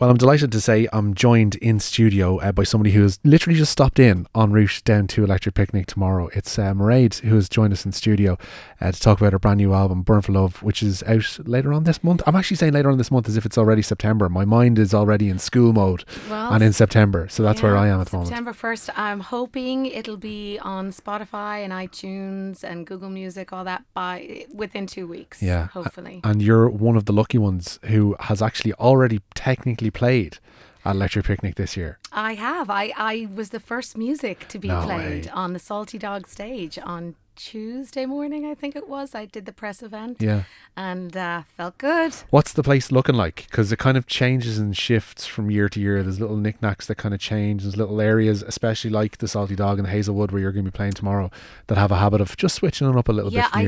Well, I'm delighted to say I'm joined in studio uh, by somebody who has literally just stopped in en route down to Electric Picnic tomorrow. It's uh, Mairead who has joined us in studio uh, to talk about her brand new album, Burn for Love, which is out later on this month. I'm actually saying later on this month as if it's already September. My mind is already in school mode Well, and in September. So that's where I am at the moment. September 1st. I'm hoping it'll be on Spotify and iTunes and Google Music, all that by within two weeks. Yeah. Hopefully. And you're one of the lucky ones who has actually already technically played at Electric Picnic this year. I have. I, I was the first music to be No played way. on the Salty Dog stage on Tuesday morning, I think it was. I did the press event Yeah. and uh, felt good. What's the place looking like? Because it kind of changes and shifts from year to year. There's little knickknacks that kind of change. There's little areas, especially like the Salty Dog and the Hazelwood, where you're going to be playing tomorrow, that have a habit of just switching it up a little Yeah, bit from I